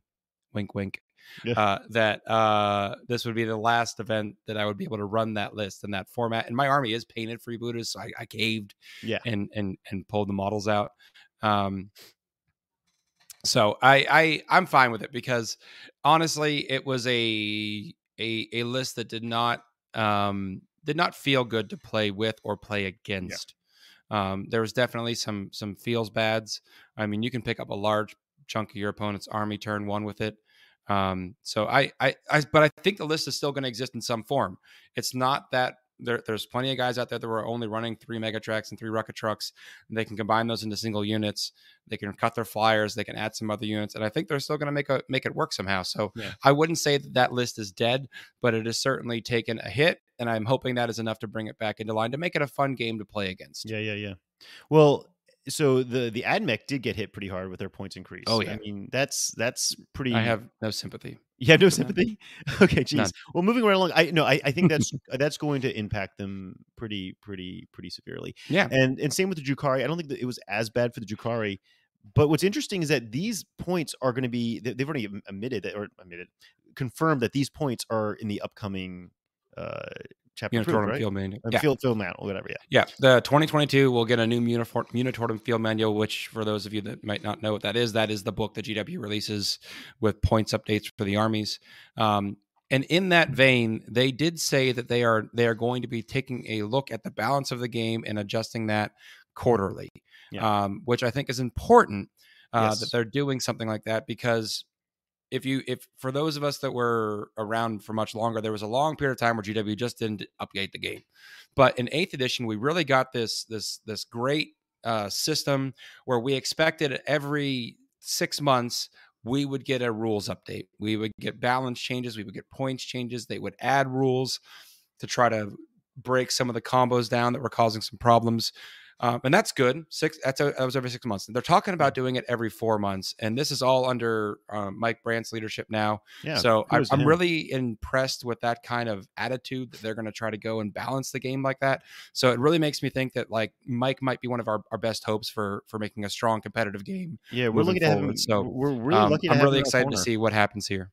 wink wink Yeah. uh that uh this would be the last event that I would be able to run that list in that format and my army is painted freebooters so I, I caved Yeah. and and and pulled the models out um so I I I'm fine with it because honestly, it was a a a list that did not um did not feel good to play with or play against. Um, there was definitely some some feels bads. I mean, you can pick up a large chunk of your opponent's army turn one with it. Um, so I, I I but I think the list is still going to exist in some form. It's not that there, there's plenty of guys out there that were only running three mega tracks and three rocket trucks. And they can combine those into single units. They can cut their flyers. They can add some other units, and I think they're still going to make a make it work somehow. So Yeah. I wouldn't say that that list is dead, but it has certainly taken a hit, and I'm hoping that is enough to bring it back into line to make it a fun game to play against. Yeah, yeah, yeah. Well, so the the AdMech did get hit pretty hard with their points increase. Oh, yeah. I mean that's that's pretty. I have no sympathy. You have no sympathy. [LAUGHS] Okay, geez. None. Well, moving right along, I no, I, I think that's [LAUGHS] that's going to impact them pretty, pretty, pretty severely. Yeah. And and same with the Drukari. I don't think that it was as bad for the Drukari. But what's interesting is that these points are going to be they- they've already admitted that or admitted confirmed that these points are in the upcoming uh chapter right? field manual. Yeah. Field field manual, whatever. Yeah. Yeah, the 2022 will get a new Uniform, Munitorum Field Manual, which, for those of you that might not know what that is, that is the book that GW releases with points updates for the armies. Um, and in that vein, they did say that they are they are going to be taking a look at the balance of the game and adjusting that quarterly, Yeah. um, which I think is important uh, Yes. that they're doing something like that because if you if for those of us that were around for much longer, there was a long period of time where GW just didn't update the game. But in eighth edition, we really got this this this great uh, system where we expected every six months we would get a rules update. We would get balance changes. We would get points changes. They would add rules to try to break some of the combos down that were causing some problems. Um, and that's good. Six. That's a, that was every six months. They're talking about doing it every four months, and this is all under um, Mike Brandt's leadership now. Yeah. so I, I'm him. really impressed with that kind of attitude that they're going to try to go and balance the game like that. So it really makes me think that like Mike might be one of our, our best hopes for for making a strong competitive game. Yeah, we're looking to have him. forward, so, we're really Um, lucky. I'm really him in our excited to see what happens here.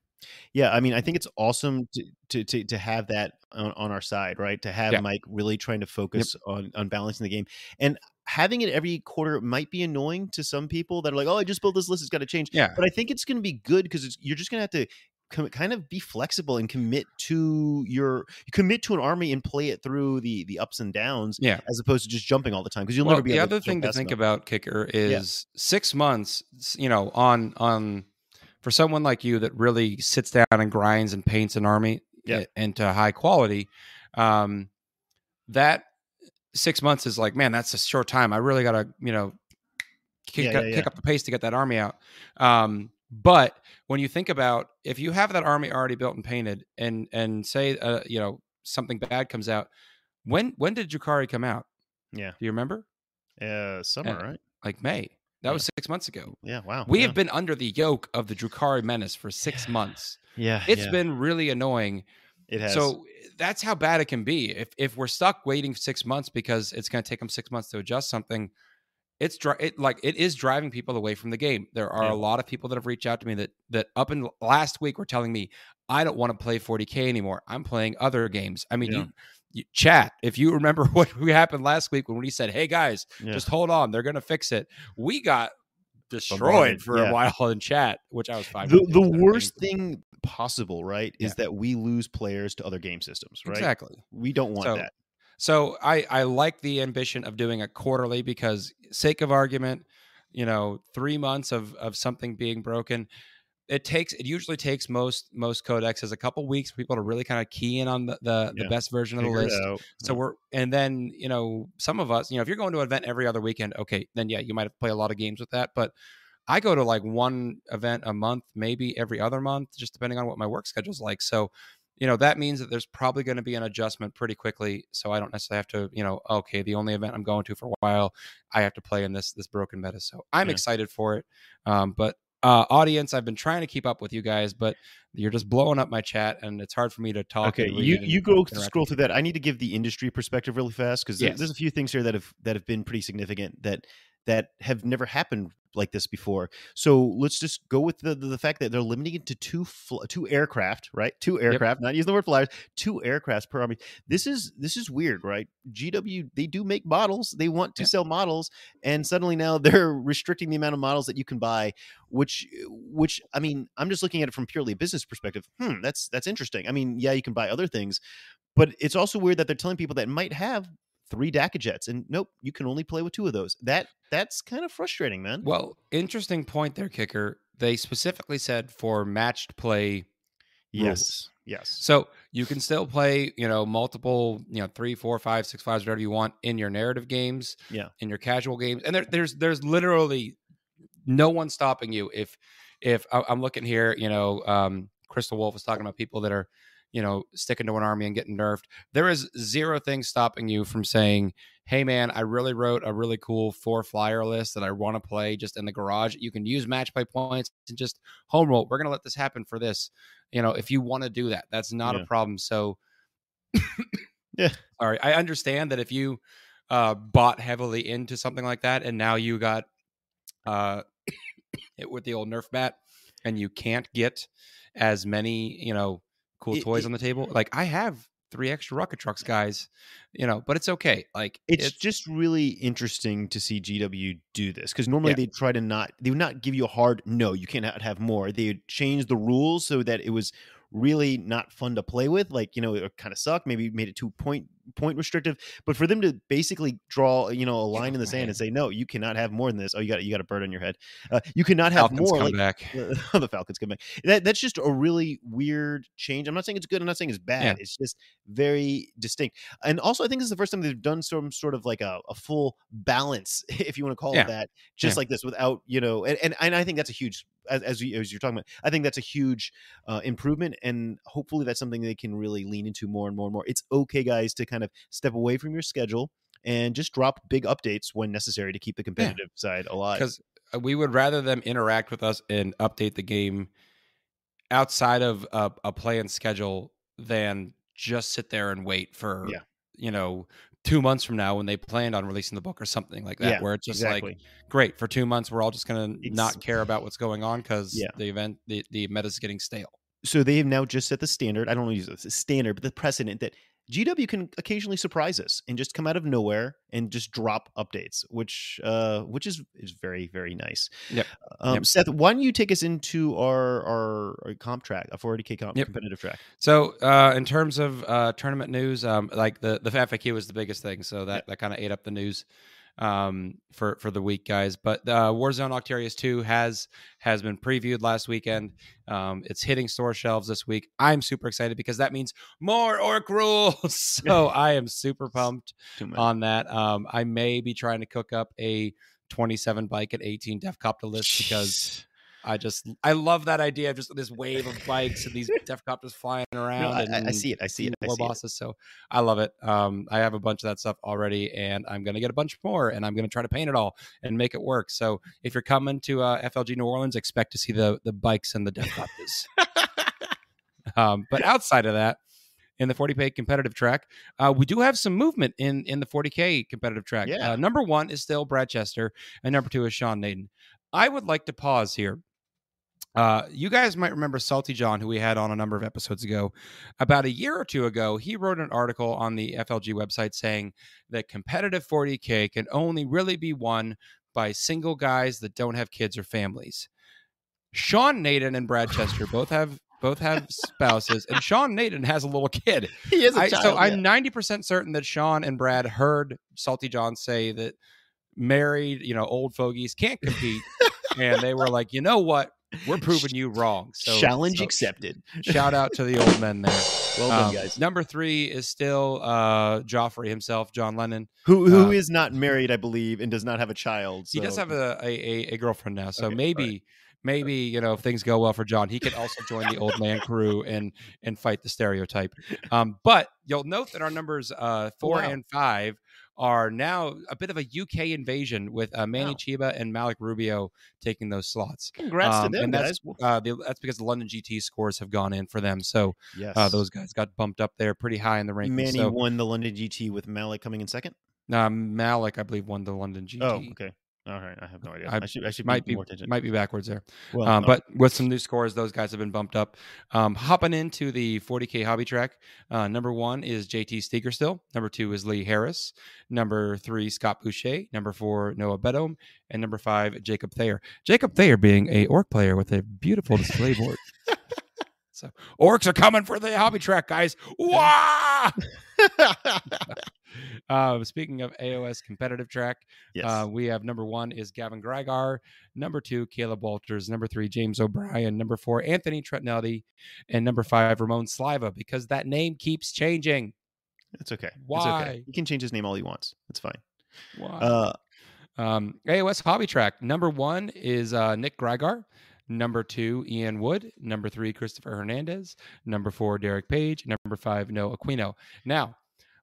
Yeah, I mean, I think it's mm-hmm. awesome to to to, to have that on, on our side, right? To have Yeah. Mike really trying to focus on on balancing the game. And having it every quarter might be annoying to some people that are like, "Oh, I just built this list; it's got to change." Yeah. But I think it's going to be good because you're just going to have to com- kind of be flexible and commit to your commit to an army and play it through the the ups and downs, Yeah. as opposed to just jumping all the time because you'll well, never be the able other to thing to think about kicker is six months you know on on for someone like you that really sits down and grinds and paints an army Yeah. i- into high quality um that six months is like man that's a short time i really gotta you know kick, Yeah, up, yeah, kick yeah. up the pace to get that army out um but when you think about if you have that army already built and painted and and say uh, you know something bad comes out when when did Drukari come out Yeah. do you remember Uh, summer, Uh, right? like May. That Yeah. was six months ago. Yeah. Wow. We yeah. have been under the yoke of the Drukari menace for six months. Yeah. It's yeah, been really annoying. It has. So that's how bad it can be. If if we're stuck waiting six months because it's going to take them six months to adjust something, it's dri- it like it is driving people away from the game. There are Yeah. a lot of people that have reached out to me that that up in last week were telling me I don't want to play 40k anymore. I'm playing other games. I mean, Yeah. you chat if you remember [LAUGHS] what we happened last week when we said, "Hey guys, yeah. just hold on, they're going to fix it." We got destroyed for yeah. a while in chat, which I was fine. the the worst thing possible, right, is that we lose players to other game systems, right? exactly. We don't want So, that. So I I like the ambition of doing it quarterly because sake of argument, you know, three months of of something being broken. It takes it usually takes most most codexes a couple weeks for people to really kind of key in on the the, the best version of the list. So we're and then you know some of us you know if you're going to an event every other weekend, okay, then yeah you might have to play a lot of games with that. But I go to like one event a month, maybe every other month, just depending on what my work schedule's like. So you know that means that there's probably going to be an adjustment pretty quickly. So I don't necessarily have to you know okay the only event I'm going to for a while I have to play in this this broken meta. So I'm Yeah. excited for it. Um, but uh, audience, I've been trying to keep up with you guys, but you're just blowing up my chat, and it's hard for me to talk. Okay, you you go scroll through that. I need to give the industry perspective really fast because Yes. there's a few things here that have that have been pretty significant that that have never happened like this before. So let's just go with the the, the fact that they're limiting it to two fl- two aircraft, right? Two aircraft, not using the word flyers, two aircraft per army. This is this is weird, right? GW they do make models, they want to Yeah. sell models, and suddenly now [LAUGHS] they're restricting the amount of models that you can buy which which i mean i'm just looking at it from purely a business perspective hmm that's that's interesting i mean yeah you can buy other things but it's also weird that they're telling people that might have three Dakkajets and nope you can only play with two of those that that's kind of frustrating man Well, interesting point there, kicker. They specifically said for matched play. yes yes So you can still play, you know, multiple, you know, three, four, five, six, fives, whatever you want in your narrative games, Yeah. in your casual games, and there, there's there's literally no one stopping you. If if I'm looking here, you know, um, Crystal Wolf was talking about people that are, you know, sticking to an army and getting nerfed. There is zero thing stopping you from saying, "Hey, man, I really wrote a really cool four flyer list that I want to play just in the garage. You can use match play points and just home roll. We're gonna let this happen for this. You know, if you want to do that, that's not Yeah. a problem. So, Yeah. [COUGHS] All right, I understand that if you uh, bought heavily into something like that, and now you got uh, [COUGHS] it with the old Nerf bat, and you can't get as many, you know, cool It- toys it- on the table. Like I have three extra Rukkatrukks, guys. You know, but it's okay. Like it's, just really interesting to see GW do this because normally Yeah. they try to not they would not give you a hard no you can't have more they would change the rules so that it was really not fun to play with like you know it kind of sucked maybe made it too point point restrictive but for them to basically draw you know a line in the sand and say no you cannot have more than this oh you got you got a bird on your head uh, you cannot have Falcons more come like back. the, [LAUGHS] the Falcons come back. That that's just a really weird change. I'm not saying it's good. I'm not saying it's bad. Yeah. It's just very distinct. And also, I think this is the first time they've done some sort of like a, a full balance, [LAUGHS] if you want to call Yeah. it that, just Yeah. like this, without you know. And, and and I think that's a huge, as as, you, as you're talking about, I think that's a huge uh, improvement. And hopefully, that's something they can really lean into more and more and more. It's okay, guys, to kind of step away from your schedule. And just drop big updates when necessary to keep the competitive side alive. because we would rather them interact with us and update the game outside of a, a play and schedule than just sit there and wait for Yeah. you know two months from now when they planned on releasing the book or something like that Yeah, where it's just exactly. like great for two months we're all just gonna not care about what's going on because Yeah. the event the, the meta's getting stale so they have now just set the standard. I don't want to use this standard, but the precedent that GW can occasionally surprise us and just come out of nowhere and just drop updates, which uh, which is is very very nice. Yep. Um, Yep. Seth, why don't you take us into our our, our comp track, a 40k comp Yep. competitive track? So, uh, in terms of uh, tournament news, um, like the the FAQ was the biggest thing, so that that kind of ate up the news um, for for the week, guys. But uh, Warzone Octarius Two has has been previewed last weekend. Um, it's hitting store shelves this week. I'm super excited because that means more Ork rules. [LAUGHS] so [LAUGHS] I am super pumped on that. Um, I may be trying to cook up a 27 bike at 18 Deffkopta list because I just I love that idea of just this wave of bikes and these [LAUGHS] Deffkoptas flying around. No, I, and, I- see it. I see it. I see it. So I love it. Um, I have a bunch of that stuff already, and I'm gonna get a bunch more, and I'm gonna try to paint it all and make it work. So if you're coming to uh, FLG New Orleans, expect to see the the bikes and the Deffkoptas. [LAUGHS] um, but outside of that. In the 40k competitive track, uh, we do have some movement in in the 40k competitive track. Yeah. Uh, number one is still Brad Chester, and number two is Sean Nayden. I would like to pause here. Uh, you guys might remember Salty John, who we had on a number of episodes ago. About a year or two ago, he wrote an article on the FLG website saying that competitive 40K can only really be won by single guys that don't have kids or families. Sean Nayden and Brad Chester both have both have [LAUGHS] spouses, and Sean Nayden has a little kid. He is a I, child. so yeah. I'm 90% certain that Sean and Brad heard Salty John say that married, you know, old fogies can't compete. and they were like, you know what? We're [LAUGHS] proving you wrong. So challenge so accepted. Shout out to the old men there. [LAUGHS] Well done, Um, guys. Number three is still uh Joffrey himself, John Lennon. Who who uh, is not married, I believe, and does not have a child. He does have a, a, a, girlfriend now. So Okay, maybe right. maybe, you know, if things go well for John, he could also join the old man crew and and fight the stereotype. Um, but you'll note that our numbers uh four wow. and five are now a bit of a UK invasion with uh, Manny Wow. Chiba and Malik Rubio taking those slots. Congrats Um, to them, and guys. that's uh, the, that's because the London GT scores have gone in for them. So yes. uh, those guys got bumped up there pretty high in the rankings. Manny so won the London GT with Malik coming in second. uh, Malik, I believe, won the London GT. Oh, okay. All right. I have no idea. I, I should I should Might be might be backwards there. well, um, no. but with some new scores, those guys have been bumped up. Um, hopping into the 40k hobby track, uh, number one is JT Steger still. Number two is Lee Harris. Number three, Scott Boucher. Number four, Noah Bedome. And number five, Jacob Thayer. Jacob Thayer being a orc player with a beautiful display board. [LAUGHS] so orcs are coming for the hobby track, guys. Wah! [LAUGHS] Uh, speaking of AOS competitive track, yes. uh, we have number one is Gavin Greigar, number two Caleb Walters, number three James O'Brien, number four Anthony Tretnelli, and number five Ramon Sliva because that name keeps changing. it's okay. It's okay. why? He can change his name all he wants. It's fine. Why? Uh, Um, AOS hobby track number one is uh, Nick Greigar. Number two, Ian Wood. Number three, Christopher Hernandez. Number four, Derek Page. Number five, No Aquino. Now,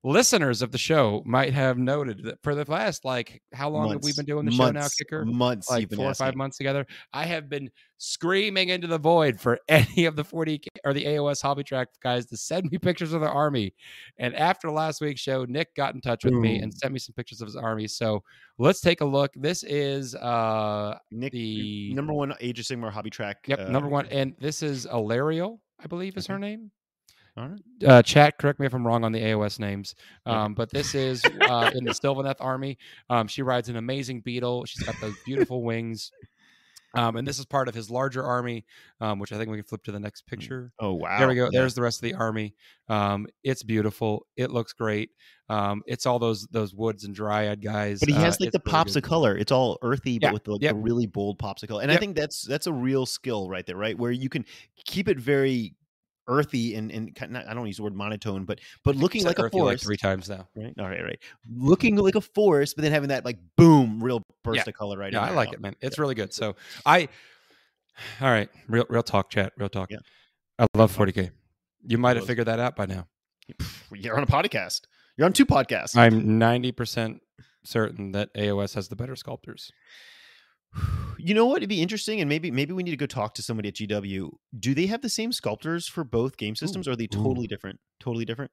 listeners of the show might have noted that for the last like how long have we months, been doing the show now, months, Kicker? Months. like four or five months together. I have been screaming into the void for [LAUGHS] any of the 40 or the AOS hobby track guys to send me pictures of their army. And after last week's show, Nick got in touch with me and sent me some pictures of his army. So let's take a look. This is uh Nick, the number one Age of Sigmar hobby track. yep, uh, number one. And this is Alarielle, I believe is her name. Right. Uh, chat, correct me if I'm wrong on the AOS names. Um, but this is uh, in the Sylvaneth army. Um, she rides an amazing beetle. She's got those beautiful wings. Um, and this is part of his larger army, um, which I think we can flip to the next picture. Oh wow. There we go. Yeah. There's the rest of the army. Um, it's beautiful. It looks great. Um, it's all those those woods and dryad guys. But he Uh, has like the really pops good. of color. It's all earthy, but Yeah, with like yep. the really bold pops of color. And I think that's that's a real skill right there, right? Where you can keep it very earthy and and not, I don't use the word monotone, but but looking like a earthy like forest. three times now. right. All right, right. Looking like a forest, but then having that like boom, real burst Yeah. of color right. Yeah, I like it, man. It's yeah. really good. So I, all right, real real talk, chat, real talk. Yeah. I love 40k. You might have figured that out by now. You're on a podcast. You're on two podcasts. I'm 90% certain that AOS has the better sculptors. You know what? It'd be interesting, and maybe maybe we need to go talk to somebody at GW. Do they have the same sculptors for both game systems, or are they totally different? Totally different.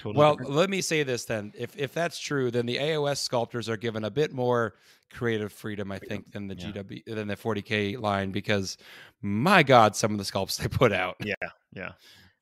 Totally Well, different? let me say this then. If if that's true, then the AOS sculptors are given a bit more creative freedom, I think, than the Yeah. GW than the 40k line because my God, some of the sculpts they put out. yeah, yeah.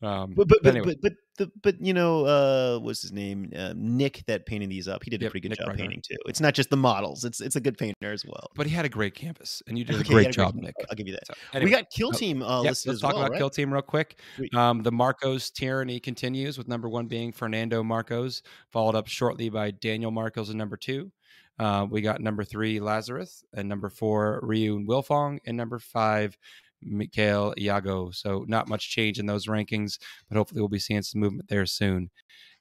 Um, But but but, anyway, but but the, but you know uh what's his name uh, Nick that painted these up. He did a pretty good Nick job Bregner. painting too. It's not just the models. It's it's a good painter as well. but he had a great canvas, and you did a Okay, he great job, Nick. I'll give you that. So, we got Kill Team uh, Yep, let's talk well, about right? Kill Team real quick. Um, the Marcos tyranny continues with number one being Fernando Marcos, followed up shortly by Daniel Marcos in number two. Uh, we got number three Lazarus, and number four Ryu and Wilfong, and number five Mikhail Iago. So not much change in those rankings, but hopefully we'll be seeing some movement there soon.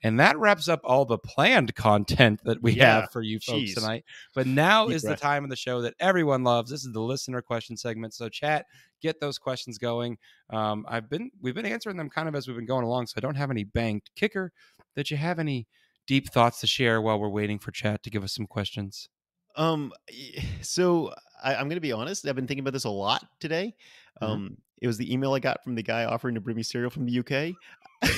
And that wraps up all the planned content that we Yeah, have for you folks tonight. But now Deep is the time of the show that everyone loves. This is the listener question segment. So chat, get those questions going. Um, I've been we've been answering them kind of as we've been going along, so I don't have any banked kicker. Did you have any deep thoughts to share while we're waiting for chat to give us some questions? Um, [SIGHS] so I, I'm going to be honest. I've been thinking about this a lot today. Mhm. Um, it was the email I got from the guy offering to bring me cereal from the UK. [LAUGHS]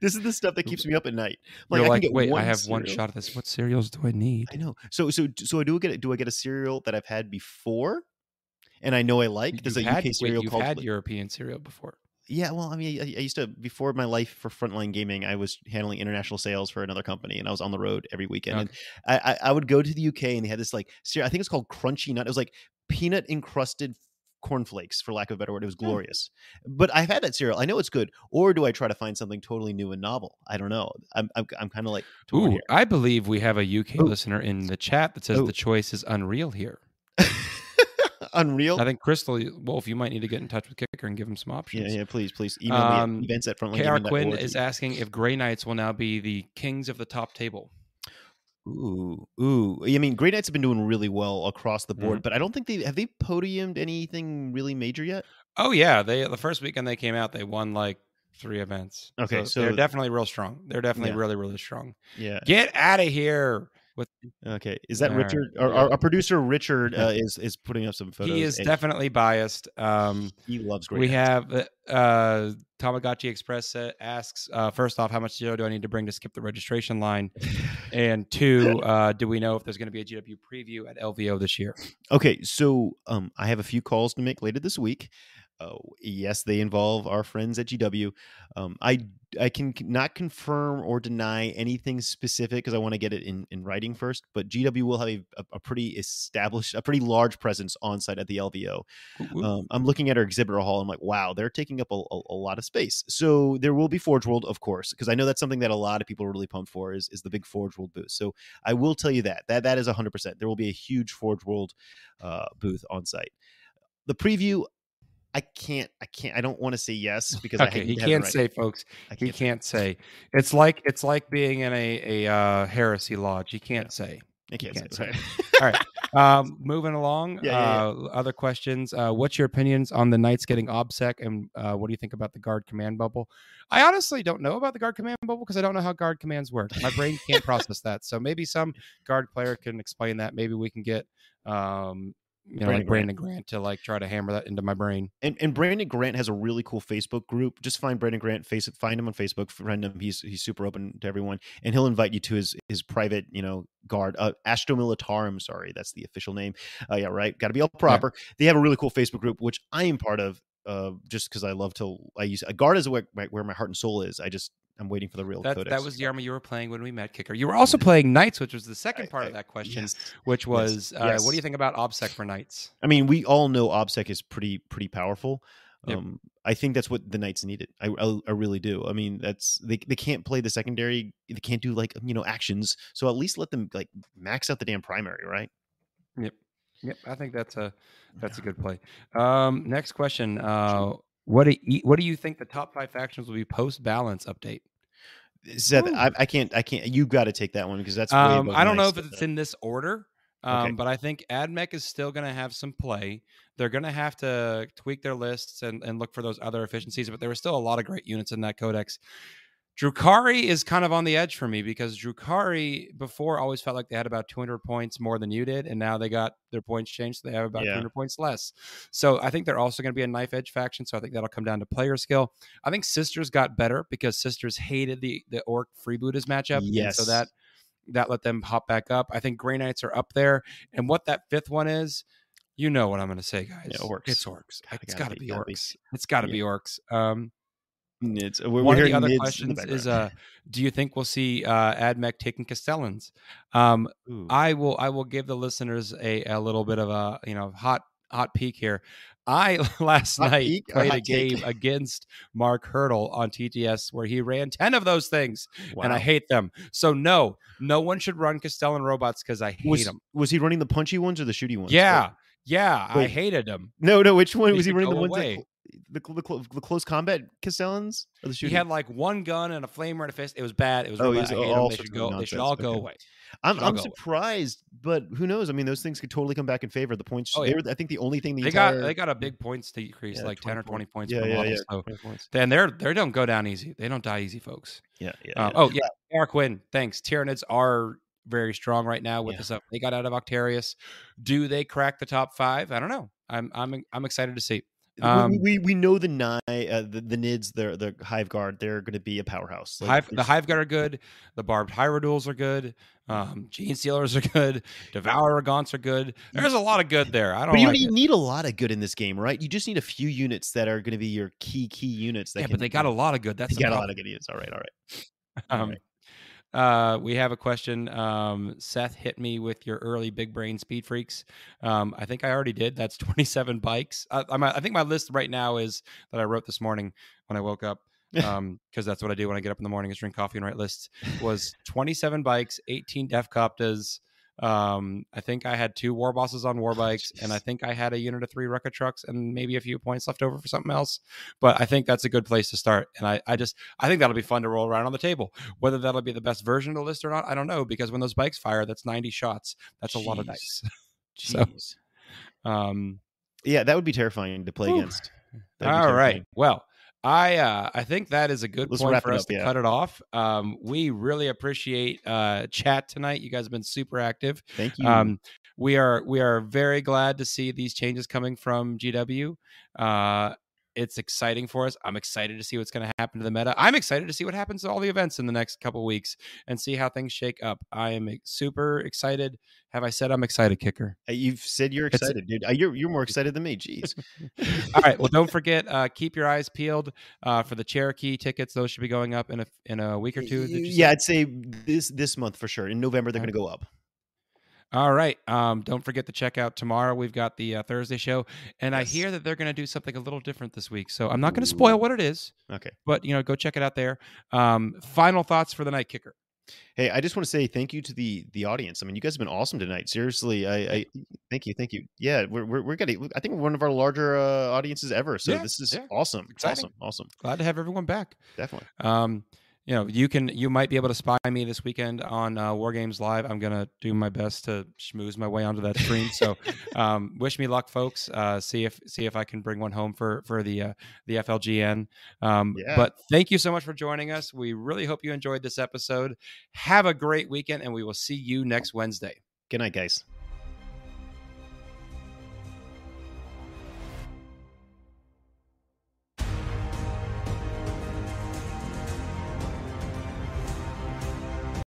this is the stuff that keeps me up at night. You're I like, get wait, I have one shot of this. What cereals do I need? I know. So so so I do get do I get a cereal that I've had before, and I know I like. There's You've a had, UK wait, cereal you've called. had European cereal before. Yeah, well, I mean, I, I used to before my life for Frontline Gaming, I was handling international sales for another company, and I was on the road every weekend. And I, I, I would go to the UK, and they had this like, cereal, I think it's called Crunchy Nut. It was like peanut encrusted cornflakes, for lack of a better word. It was Hmm. glorious. But I've had that cereal. I know it's good. Or do I try to find something totally new and novel? I don't know. I'm I'm, I'm kind of like Ooh. I believe we have a UK Ooh. listener in the chat that says Ooh. the choice is unreal here. [LAUGHS] Unreal. I think Crystal Wolf, you might need to get in touch with Kicker and give him some options. yeah. Please, please email Um, me at events at KR frontlinegaming.org. Quinn is asking if Grey Knights will now be the kings of the top table. Ooh, ooh. I mean, Grey Knights have been doing really well across the board, Mhm. but I don't think they have they podiumed anything really major yet. Oh yeah, they the first weekend they came out, they won like three events. Okay, so they're definitely real strong. They're definitely Yeah. really really strong. Yeah. Get out of here with Okay. Is that Richard? Our, our, our producer Richard uh, is is putting up some photos. he is definitely biased. Um, he loves Grey we have uh, uh, Tamagotchi Express asks uh, first off, how much Zero do I need to bring to skip the registration line? And two, [LAUGHS] uh, do we know if there's going to be a GW preview at LVO this year? Okay, so um, I have a few calls to make later this week. Uh, yes, they involve our friends at GW. Um, I I can not confirm or deny anything specific because I want to get it in, in writing first. But GW will have a, a, pretty established, a pretty large presence on site at the LVO. Um, I'm looking at our exhibitor hall. I'm like, wow, they're taking up a, a, a lot of space. So there will be Forge World, of course, because I know that's something that a lot of people are really pumped for is, is the big Forge World booth. So I will tell you that that that is 100. percent There will be a huge Forge World uh, booth on site. The preview, I can't, I can't, I don't want to say yes [LAUGHS] because I okay, he to have it can't right. say, folks. I He can't. say. It's like it's like being in a a uh, heresy lodge. He can't say. I can't, can't say. say. All right. [LAUGHS] Um, moving along. Yeah, yeah, yeah. Uh, other questions. Uh, what's your opinions on the Knights getting OBSEC, and uh, what do you think about the guard command bubble? I honestly don't know about the guard command bubble because I don't know how guard commands work. My brain can't process that. So maybe some guard player can explain that. Maybe we can get, um, you know, Brandon like Brandon Grant to like try to hammer that into my brain. And, and Brandon Grant has a really cool Facebook group. Just find Brandon Grant, face find him on Facebook, friend him. He's he's super open to everyone, and he'll invite you to his his private, you know, guard. Uh, Astra Militarum, sorry, that's the official name. Uh, yeah, right. Got to be all proper. They have a really cool Facebook group, which I am part of. Uh, just because I love to, I use a guard is where, where my heart and soul is. I just I'm waiting for the real That, codex. that was the army you were playing when we met Kicker. You were also playing Knights, which was the second part I- of that question, yes. which was uh, what do you think about OBSEC for Knights? I mean, we all know OBSEC is pretty pretty powerful. Yep. Um, I think that's what the Knights needed. I, I I really do. I mean, that's they they can't play the secondary. They can't do like you know actions. So at least let them like max out the damn primary, right? Yep. Yep. I think that's a that's a good play. Um, next question. Uh, what do you, what do you think the top five factions will be post balance update? Seth, I, I can't I can't. You got to take that one because that's. way Um, I don't know if it's in this order, um, Okay. but I think AdMech is still going to have some play. They're going to have to tweak their lists and, and look for those other efficiencies, but there were still a lot of great units in that codex. Drukari is kind of on the edge for me because Drukari before always felt like they had about 200 points more than you did, and now they got their points changed, so they have about Yeah. 200 points less. So I think they're also going to be a knife edge faction. So I think that'll come down to player skill. I think Sisters got better because Sisters hated the the Ork freebooters matchup, Yes. so that that let them hop back up. I think Grey Knights are up there, and what that fifth one is. You know what I'm going to say, guys. orcs. It's orcs. Gotta- It's gotta be- be gotta be. orcs. It's got to Yeah. be orcs. Um, Nids. We're, one we're of the other nids in the questions is, uh, do you think we'll see uh, Admech taking Castellans? Um, I will. I will give the listeners a, a little bit of a you know hot hot peek here. I [LAUGHS] last Hot night played a take? game against Mark Hurdle on TTS where he ran ten of those things, and I hate them. So no, no one should run Castellan robots because I hate was, them. was he running the punchy ones or the shooty ones? Yeah, yeah, I hated them. No, no. Which one They was he running? The ones away. cl- the, the, the close combat Castellans or the He shooting? had like one gun and a a fist. It was bad. It was Oh, really he bad. was I hate 'em. all They should go. They should all go Okay. away. I'm, I'm go away. surprised, but who knows? I mean, those things could totally come back in favor. The points. Oh, they were, I think, the only thing the They entire. got they got a big points decrease, Yeah, like ten or twenty points yeah, per yeah, model. yeah. So 20 then they're they don't go down easy. They don't die easy, folks. Yeah, yeah. Uh, yeah. oh yeah, Eric Quinn. Thanks. Tyranids are very strong right now with Yeah. the stuff they got out of Octarius. Do they crack the top five? I don't know. I'm I'm I'm excited to see. We- um, we, we know the nine uh, the, the nids the the hive guard they're going to be a powerhouse. Like, Hive, the Hive Guard are good. The Barbed Hierodules are good. Um, Genestealers are good. [LAUGHS] Devourer Gaunts are good. There's a lot of good there. I don't But you like need a lot of good in this game, right? You just need a few units that are going to be your key key units. That Yeah, but they got a lot of good. That's they the got a lot of good units. All right, all right. [LAUGHS] Um, Alright. Uh, we have a question. Um, Seth hit me with your early big brain speed freaks. Um, I think I already did. That's [LAUGHS] 27 bikes. I, I'm, I think my list right now is that I wrote this morning when I woke up. [LAUGHS] Um, because that's what I do when I get up in the morning is drink coffee and write lists. Was 27 bikes, 18 Deffkoptas. Um, I think I had two war bosses on war bikes, and I think I had a unit of three Rukkatrukks and maybe a few points left over for something else. But I think that's a good place to start. And I, I just I think that'll be fun to roll around on the table. Whether that'll be the best version of the list or not, I don't know. Because when those bikes fire, that's 90 shots. That's a lot of dice. [LAUGHS] So- Jeez. Um, Yeah, that would be terrifying to play against. That'd all right. Well, I uh, I think that is a good Let's point for us up, to yeah. cut it off. Um, we really appreciate uh, chat tonight. You guys have been super active. Thank you. Um, we are we are very glad to see these changes coming from GW. Uh, it's exciting for us. I'm excited to see what's going to happen to the meta. I'm excited to see what happens to all the events in the next couple weeks and see how things shake up. I am super excited. Have I said I'm excited, kicker? Uh, You've said you're It's- excited, dude. Uh, You're you're more [LAUGHS] excited than me. Jeez. [LAUGHS] All right. Well, don't forget. Uh, keep your eyes peeled uh, for the Cherokee tickets. Those should be going up in a in a week or two. yeah, I'd say this this month for sure. In November, they're going to go up. All right. Um, don't forget to check out tomorrow. We've got the uh, Thursday show, and I hear that they're going to do something a little different this week. So I'm not going to spoil what it is, Okay. but you know, go check it out there. Um, final thoughts for the night kicker. Hey, I just want to say thank you to the the audience. I mean, you guys have been awesome tonight. Seriously, I, I thank you, thank you. Yeah, we're we're, we're getting. I think we're one of our larger uh, audiences ever. So Yeah, this is yeah. awesome, Exciting. awesome, awesome. Glad to have everyone back. Definitely. Um, you know, you can you might be able to spy me this weekend on uh, War Games Live. I'm gonna do my best to schmooze my way onto that stream. So, [LAUGHS] um, wish me luck, folks. Uh, see if see if I can bring one home for for the uh, the FLGN. Um, Yeah. But thank you so much for joining us. We really hope you enjoyed this episode. Have a great weekend, and we will see you next Wednesday. Good night, guys.